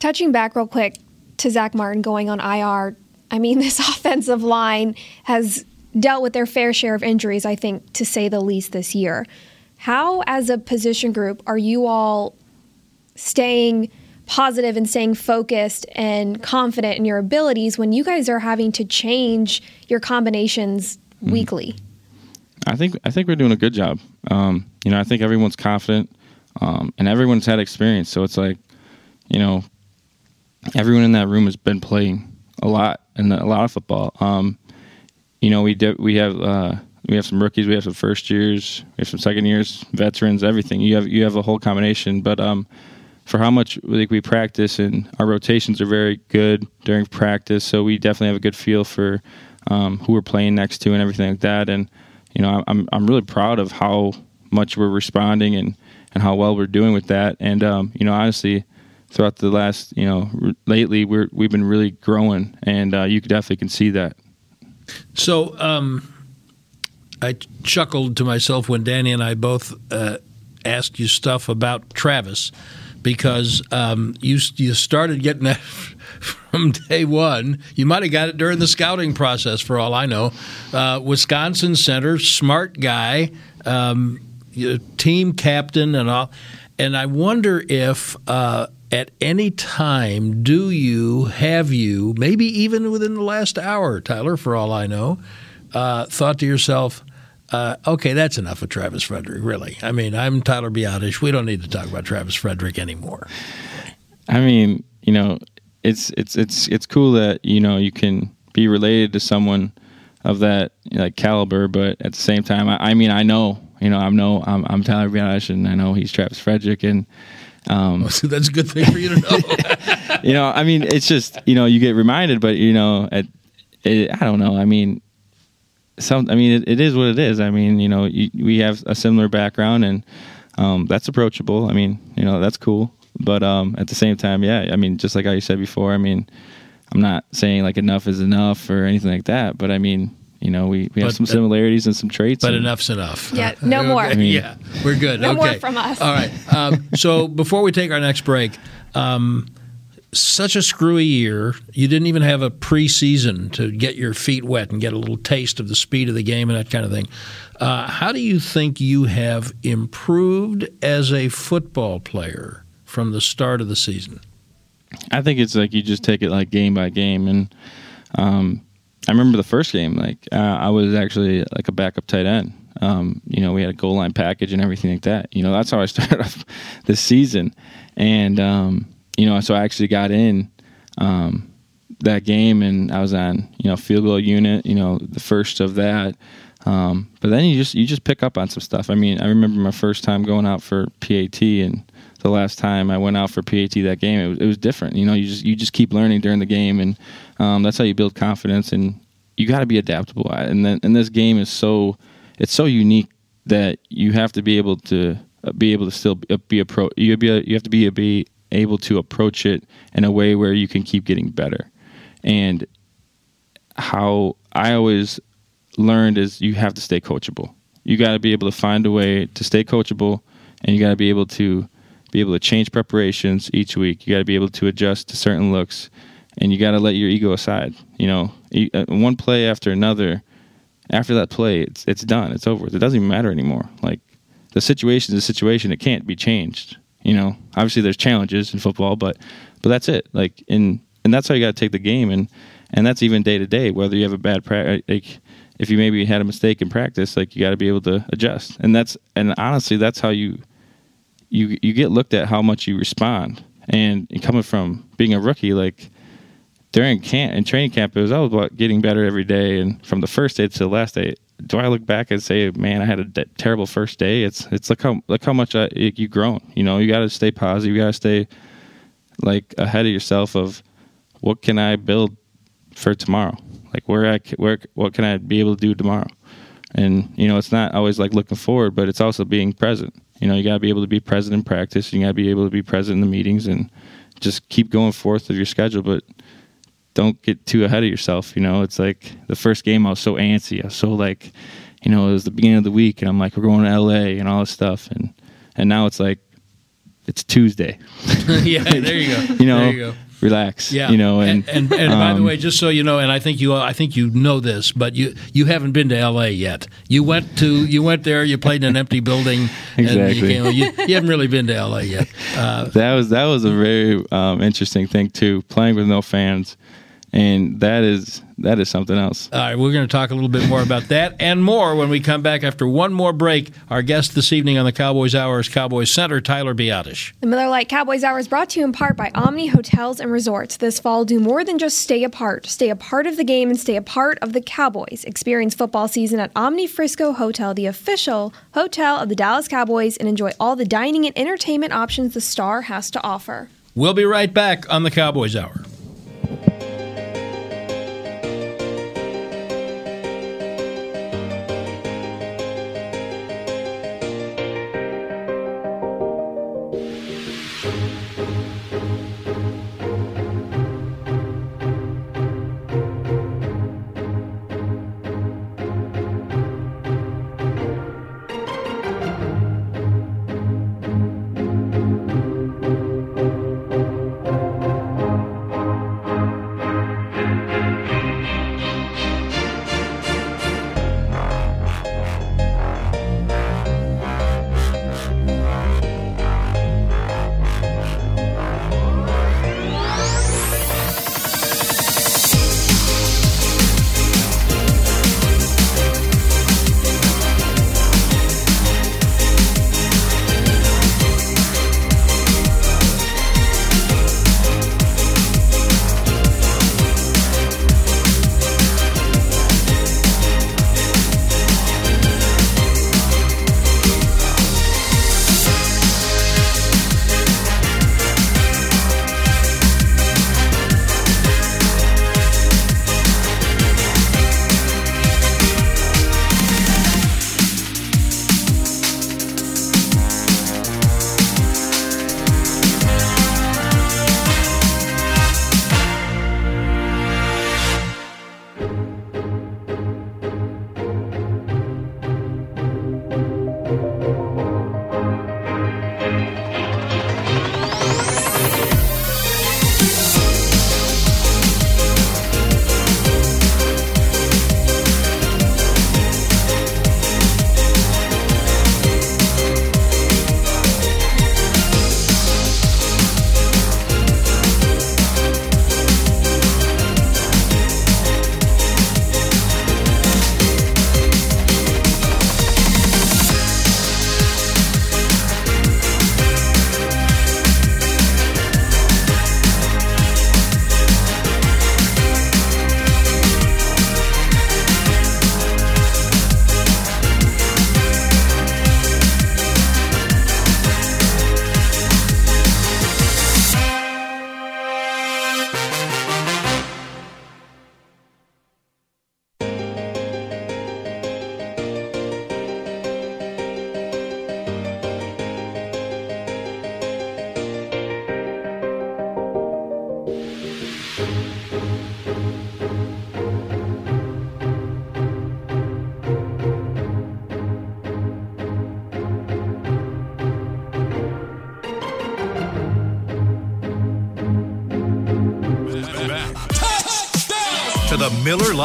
Speaker 4: Touching back real quick to Zach Martin going on IR, I mean, [LAUGHS] this offensive line has dealt with their fair share of injuries, I think, to say the least, this year. How, as a position group, are you all staying positive and staying focused and confident in your abilities when you guys are having to change your combinations weekly?
Speaker 5: I think I think we're doing a good job. Um, you know, I think everyone's confident, um, and everyone's had experience. So it's like, you know, everyone in that room has been playing a lot and a lot of football. Um, you know, we do, we have uh, we have some rookies, we have some first years, we have some second years, veterans, everything. You have you have a whole combination. But um, for how much like we practice and our rotations are very good during practice, so we definitely have a good feel for um, who we're playing next to and everything like that. And you know, I'm I'm really proud of how much we're responding and and how well we're doing with that. And um, you know, honestly, throughout the last you know r- lately, we're we've been really growing, and uh, you definitely can see that.
Speaker 3: So um, I chuckled to myself when Danny and I both uh, asked you stuff about Travis because um, you you started getting that [LAUGHS] from day one. You might have got it during the scouting process, for all I know. Uh, Wisconsin center, smart guy, um, team captain, and all. And I wonder if. Uh, at any time, do you, have you, maybe even within the last hour, Tyler, for all I know, uh, thought to yourself, uh, okay, that's enough of Travis Frederick, really. I mean, I'm Tyler Biadasz. We don't need to talk about Travis Frederick anymore.
Speaker 5: I mean, you know, it's it's it's it's cool that you know you can be related to someone of that like caliber. But at the same time, I, I mean, I know, you know, I know I'm, I'm Tyler Biadasz, and I know he's Travis Frederick, and um,
Speaker 3: so that's a good thing for you to know. [LAUGHS]
Speaker 5: you know, I mean, it's just you know you get reminded, but you know, at, it, I don't know. I mean, some. I mean, it, it is what it is. I mean, you know, you, we have a similar background, and um, that's approachable. I mean, you know, that's cool. But um, at the same time, yeah, I mean, just like you said before, I mean, I'm not saying like enough is enough or anything like that, but I mean, you know, we, we have some
Speaker 3: that-
Speaker 5: similarities and some traits.
Speaker 3: But
Speaker 5: and-
Speaker 3: enough's enough.
Speaker 4: Yeah, [LAUGHS] no more.
Speaker 3: Okay, yeah, we're good.
Speaker 4: No
Speaker 3: okay.
Speaker 4: more from us.
Speaker 3: All right. Um, [LAUGHS] so before we take our next break, um, such a screwy year. You didn't even have a preseason to get your feet wet and get a little taste of the speed of the game and that kind of thing. Uh, how do you think you have improved as a football player from the start of the season?
Speaker 5: I think it's like you just take it like game by game, and um, I remember the first game. Like uh, I was actually like a backup tight end. Um, you know, we had a goal line package and everything like that. You know, that's how I [LAUGHS] started off this season, and um, you know, so I actually got in um, that game, and I was on you know field goal unit. You know, the first of that. Um, but then you just you just pick up on some stuff. I mean, I remember my first time going out for PAT, and the last time I went out for PAT that game, it was, it was different. You know, you just you just keep learning during the game, and um, that's how you build confidence. And you got to be adaptable. And then and this game is so it's so unique that you have to be able to uh, be able to still be, a pro. you be you have to be be able to approach it in a way where you can keep getting better. And how I always learned is you have to stay coachable. You got to be able to find a way to stay coachable, and you got to be able to be able to change preparations each week. You got to be able to adjust to certain looks, and you got to let your ego aside. You know, uh, one play after another. After that play, it's it's done. It's over. It doesn't even matter anymore. Like the situation is a situation. It can't be changed. You know, obviously there's challenges in football, but but that's it. Like in and that's how you got to take the game and and that's even day to day. Whether you have a bad practice, like if you maybe had a mistake in practice, like you got to be able to adjust. And that's and honestly, that's how you you you get looked at how much you respond. And coming from being a rookie, like during camp and training camp, it was all about getting better every day. And from the first day to the last day, do I look back and say, "Man, I had a de- terrible first day"? It's it's like how look how much I, you've grown. You know, you got to stay positive. You got to stay like ahead of yourself of what can I build for tomorrow? Like where I where what can I be able to do tomorrow? And you know, it's not always like looking forward, but it's also being present. You know, you got to be able to be present in practice. You got to be able to be present in the meetings and just keep going forth with your schedule, but don't get too ahead of yourself. You know, it's like the first game I was so antsy. I was so like, you know, it was the beginning of the week and I'm like, we're going to LA and all this stuff. And, and now it's like, it's Tuesday, [LAUGHS]
Speaker 3: yeah, there you go. [LAUGHS]
Speaker 5: you know,
Speaker 3: there you go.
Speaker 5: Relax,
Speaker 3: Yeah,
Speaker 5: you know, and,
Speaker 3: and and, by the
Speaker 5: um,
Speaker 3: way, just so you know, and I think you I think you know this, but you you haven't been to L.A. yet. You went to you went there. You played in an empty building. [LAUGHS] And you,
Speaker 5: Exactly.
Speaker 3: came, you, you haven't really been to L.A. yet. [LAUGHS] Uh,
Speaker 5: that was that was a very um, interesting thing too, playing with no fans, and that is that is something else.
Speaker 3: all right, we're going to talk a little bit more about that and more when we come back after one more break. Our guest this evening on the Cowboys Hour is Cowboys center Tyler Biadasz.
Speaker 4: The Miller Lite Cowboys Hour is brought to you in part by Omni Hotels and Resorts. This fall, do more than just stay apart. Stay a part of the game and stay a part of the Cowboys. Experience football season at Omni Frisco Hotel, the official hotel of the Dallas Cowboys, and enjoy all the dining and entertainment options the Star has to offer.
Speaker 3: We'll be right back on the Cowboys Hour.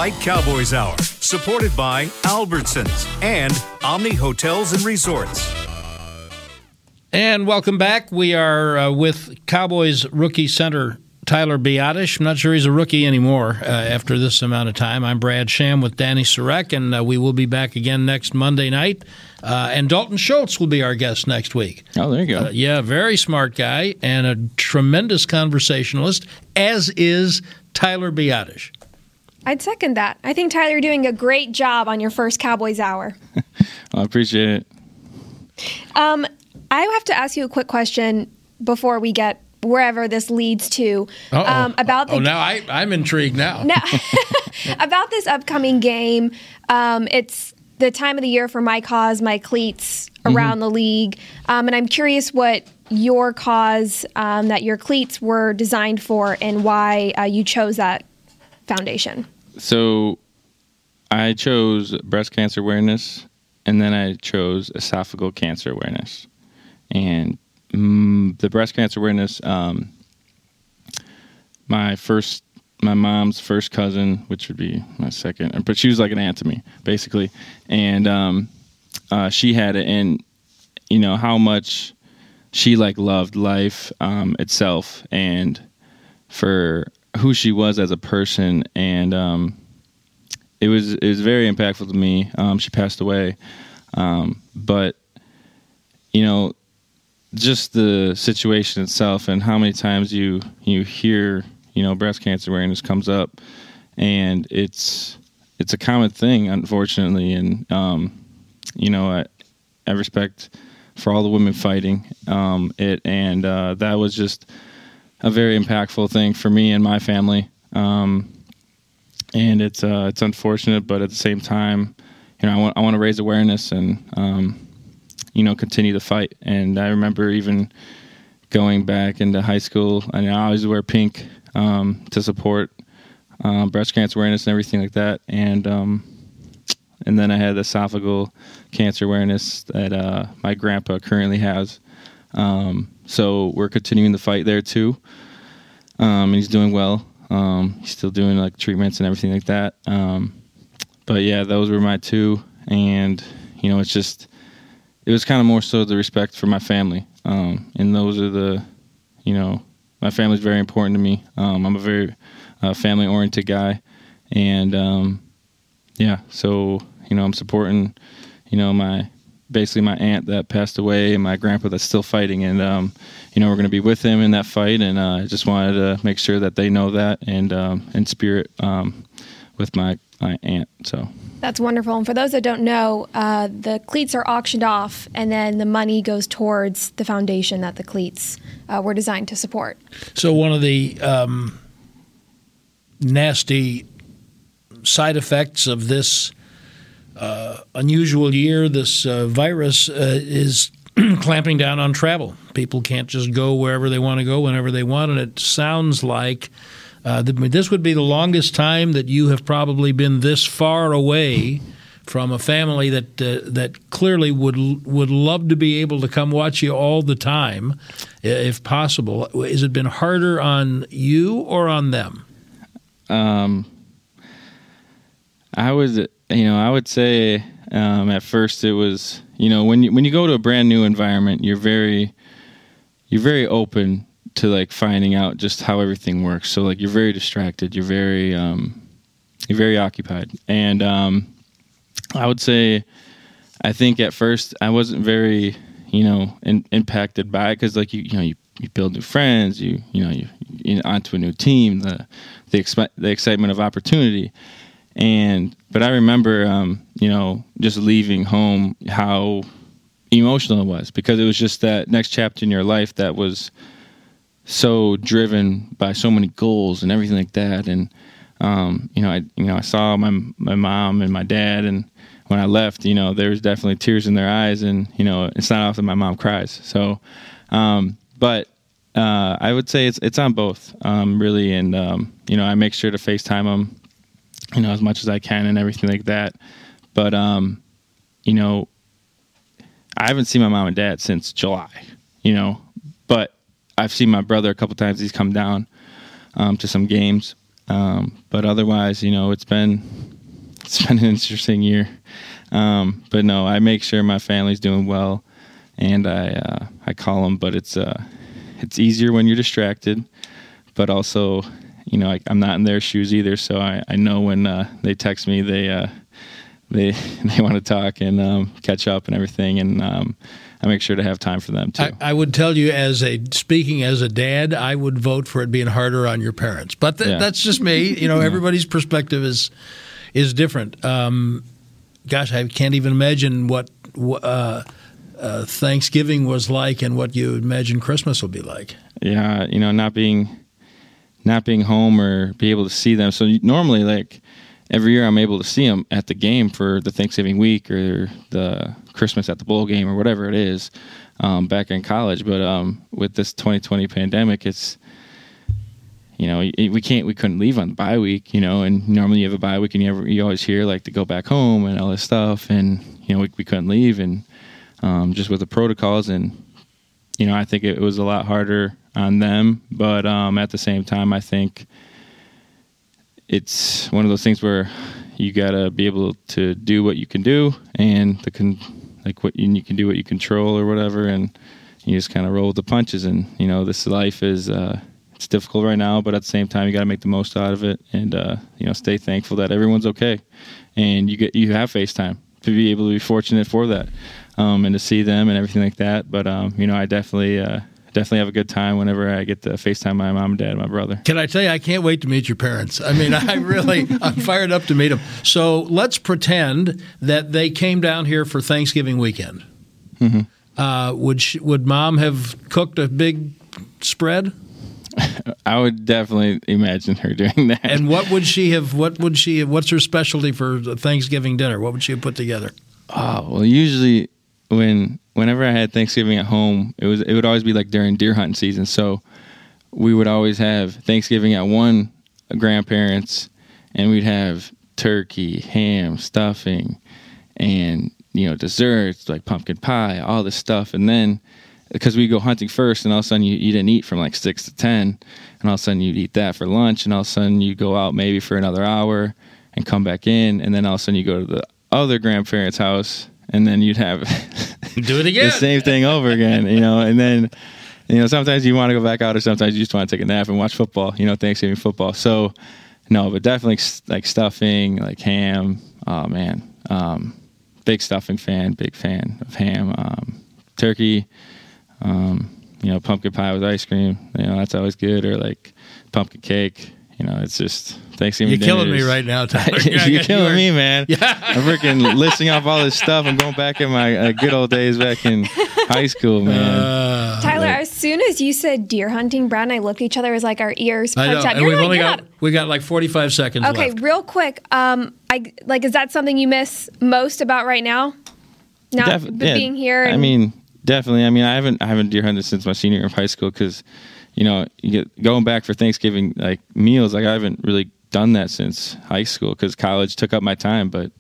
Speaker 1: Miller Cowboys Hour, supported by Albertsons and Omni Hotels and Resorts.
Speaker 3: And welcome back. We are uh, with Cowboys rookie center Tyler Biadasz. I'm not sure he's a rookie anymore uh, after this amount of time. I'm Brad Sham with Danny Sarek, and uh, we will be back again next Monday night. Uh, and Dalton Schultz will be our guest next week.
Speaker 5: Oh, there you go.
Speaker 3: Uh, yeah, very smart guy and a tremendous conversationalist, as is Tyler Biadasz.
Speaker 4: I'd second that. I think Tyler, you're doing a great job on your first Cowboys hour. [LAUGHS]
Speaker 5: I appreciate it.
Speaker 4: Um, I have to ask you a quick question before we get wherever this leads to
Speaker 3: um,
Speaker 4: about the.
Speaker 3: Oh, now I, I'm intrigued now.
Speaker 4: No, [LAUGHS] [LAUGHS] about this upcoming game. Um, it's the time of the year for my cause, my cleats around mm-hmm. the league, um, and I'm curious what your cause um, that your cleats were designed for and why uh, you chose that foundation.
Speaker 5: So, I chose breast cancer awareness, and then I chose esophageal cancer awareness, and Mm, the breast cancer awareness. Um, my first, my mom's first cousin, which would be my second, but she was like an aunt to me, basically, and um, uh, she had it, and you know how much she like loved life um, itself, and for who she was as a person, and um, it was it was very impactful to me. Um, she passed away, um, but you know just the situation itself and how many times you you hear you know breast cancer awareness comes up and it's it's a common thing unfortunately and um, you know I, I respect for all the women fighting um, it and uh, that was just a very impactful thing for me and my family um, and it's uh, it's unfortunate but at the same time you know I want I want to raise awareness and um, you know, continue the fight. And I remember even going back into high school, and I always wear pink um, to support um, breast cancer awareness and everything like that. And um, and then I had esophageal cancer awareness that uh, my grandpa currently has. Um, so we're continuing the fight there too. Um, and he's doing well. Um, he's still doing like treatments and everything like that. but yeah, those were my two. And you know, it's just it was kind of more so the respect for my family, um, and those are the, you know, my family's very important to me. Um, I'm a very uh, family oriented guy, and um, yeah, so you know, I'm supporting, you know, my basically my aunt that passed away and my grandpa that's still fighting, and um, you know, we're going to be with him in that fight, and uh, I just wanted to make sure that they know that and um, in spirit um, with my my aunt. So.
Speaker 4: That's wonderful. And for those that don't know, uh, the cleats are auctioned off, and then the money goes towards the foundation that the cleats uh, were designed to support.
Speaker 3: So, one of the um, nasty side effects of this uh, unusual year, this uh, virus, uh, is [CLEARS THROAT] clamping down on travel. People can't just go wherever they want to go whenever they want, and it sounds like uh, this would be the longest time that you have probably been this far away from a family that uh, that clearly would would love to be able to come watch you all the time, if possible. Has it been harder on you or on them?
Speaker 5: Um, I was, you know, I would say um, at first it was, you know, when you when you go to a brand new environment, you're very you're very open to like finding out just how everything works. So like you're very distracted. You're very um, you're very occupied, and um, I would say I think at first I wasn't very you know in, impacted by it because like you you know you, you build new friends. You you know you, you onto a new team. The the expi- the excitement of opportunity. And but I remember, um, you know, just leaving home, how emotional it was because it was just that next chapter in your life that was so driven by so many goals and everything like that. And um, you know, I you know I saw my my mom and my dad, and when I left, you know, there was definitely tears in their eyes, and you know, it's not often my mom cries. So, um, but uh, I would say it's it's on both, um, really, and um, you know, I make sure to FaceTime them, you know, as much as I can and everything like that. But um, you know, I haven't seen my mom and dad since July. You know, but I've seen my brother a couple times. He's come down um, to some games, Um, but otherwise, you know, it's been it's been an interesting year. Um, but no, I make sure my family's doing well, and I uh, I call them. But it's uh, it's easier when you're distracted, but also, you know, I, am not in their shoes either. So I, I know when uh, they text me, they uh, they [LAUGHS] they want to talk and um, catch up and everything, and um, I make sure to have time for them too.
Speaker 3: I, I, would tell you, as a speaking as a dad, I would vote for it being harder on your parents. But th- yeah. that's just me. You know, everybody's perspective is is different. Um, gosh, I can't even imagine what uh, uh, Thanksgiving was like and what you imagine Christmas will be like.
Speaker 5: Yeah, you know, not being not being home or be able to see them. So normally, like every year, I'm able to see them at the game for the Thanksgiving week or the Christmas at the bowl game or whatever it is um, back in college. But um, with this 2020 pandemic, it's you know we can't we couldn't leave on the bye week you know and normally you have a bye week and you ever you always hear like to go back home and all this stuff and you know we, we couldn't leave and um, just with the protocols and you know I think it was a lot harder on them but um, at the same time I think it's one of those things where you gotta be able to do what you can do and the con- like what you, can do what you control or whatever and you just kind of roll with the punches and you know this life is uh, it's difficult right now, but at the same time, you got to make the most out of it, and uh, you know, stay thankful that everyone's okay, and you get you have FaceTime to be able to be fortunate for that, um, and to see them and everything like that. But um, you know, I definitely. Uh, definitely have a good time whenever I get to FaceTime my mom and dad and my brother.
Speaker 3: Can I tell you, I can't wait to meet your parents. I mean, [LAUGHS] I really, I'm fired up to meet them. So let's pretend that they came down here for Thanksgiving weekend. Mm-hmm. Uh, would she, would mom have cooked a big spread? [LAUGHS]
Speaker 5: I would definitely imagine her doing that.
Speaker 3: And what would she have? What would she? What's her specialty for Thanksgiving dinner? What would she have put together?
Speaker 5: Oh well, usually when whenever I had Thanksgiving at home, it was it would always be like during deer hunting season. So we would always have Thanksgiving at one grandparents, and we'd have turkey, ham, stuffing, and you know desserts like pumpkin pie, all this stuff, and then because we go hunting first, and all of a sudden you, you didn't eat from like six to ten, and all of a sudden you'd eat that for lunch, and all of a sudden you go out maybe for another hour and come back in, and then all of a sudden you go to the other grandparents' house, and then you'd have [LAUGHS]
Speaker 3: do it again,
Speaker 5: the same thing over again, you know, and then you know sometimes you want to go back out, or sometimes you just want to take a nap and watch football, you know, Thanksgiving football. So no, but definitely like stuffing, like ham. Oh man, um, big stuffing fan, big fan of ham. Um, turkey um, you know, pumpkin pie with ice cream. You know, that's always good. Or like pumpkin cake. You know, it's just Thanksgiving.
Speaker 3: You're killing me right now, Tyler. [LAUGHS]
Speaker 5: You're killing me, man. Yeah. I'm freaking [LAUGHS] listing off all this stuff. I'm going back in my uh, good old days back in [LAUGHS] high school, man. Uh,
Speaker 4: Tyler, like, as soon as you said deer hunting, Brad and I looked at each other as like our ears
Speaker 3: perked out. And we've like, only got we got like 45 seconds.
Speaker 4: Okay,
Speaker 3: left.
Speaker 4: real quick. Um, I like is that something you miss most about right now? Not Def- yeah, being here.
Speaker 5: I mean Definitely. I mean, I haven't I haven't deer hunted since my senior year of high school because, you know, you get going back for Thanksgiving like meals. Like I haven't really done that since high school because college took up my time. But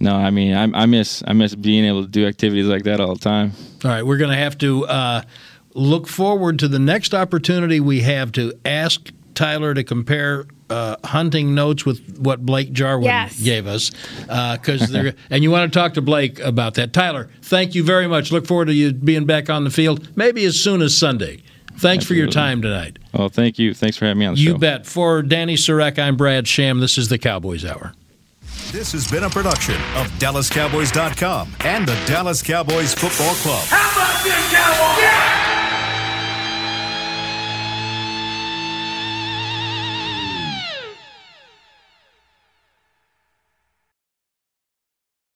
Speaker 5: no, I mean, I, I, miss I miss being able to do activities like that all the time.
Speaker 3: All right, we're going to have to uh, look forward to the next opportunity we have to ask Tyler to compare uh, hunting notes with what Blake Jarwin
Speaker 4: yes.
Speaker 3: gave us, because uh, they're [LAUGHS] and you want to talk to Blake about that. Tyler, thank you very much. Look forward to you being back on the field, maybe as soon as Sunday. Thanks Absolutely. for your time tonight.
Speaker 5: Well, thank you. Thanks for having me on the
Speaker 3: you
Speaker 5: show.
Speaker 3: You bet. For Danny Sarek, I'm Brad Sham. This is the Cowboys Hour.
Speaker 1: This has been a production of DallasCowboys.com and the Dallas Cowboys Football Club. How about this, Cowboys? Yeah!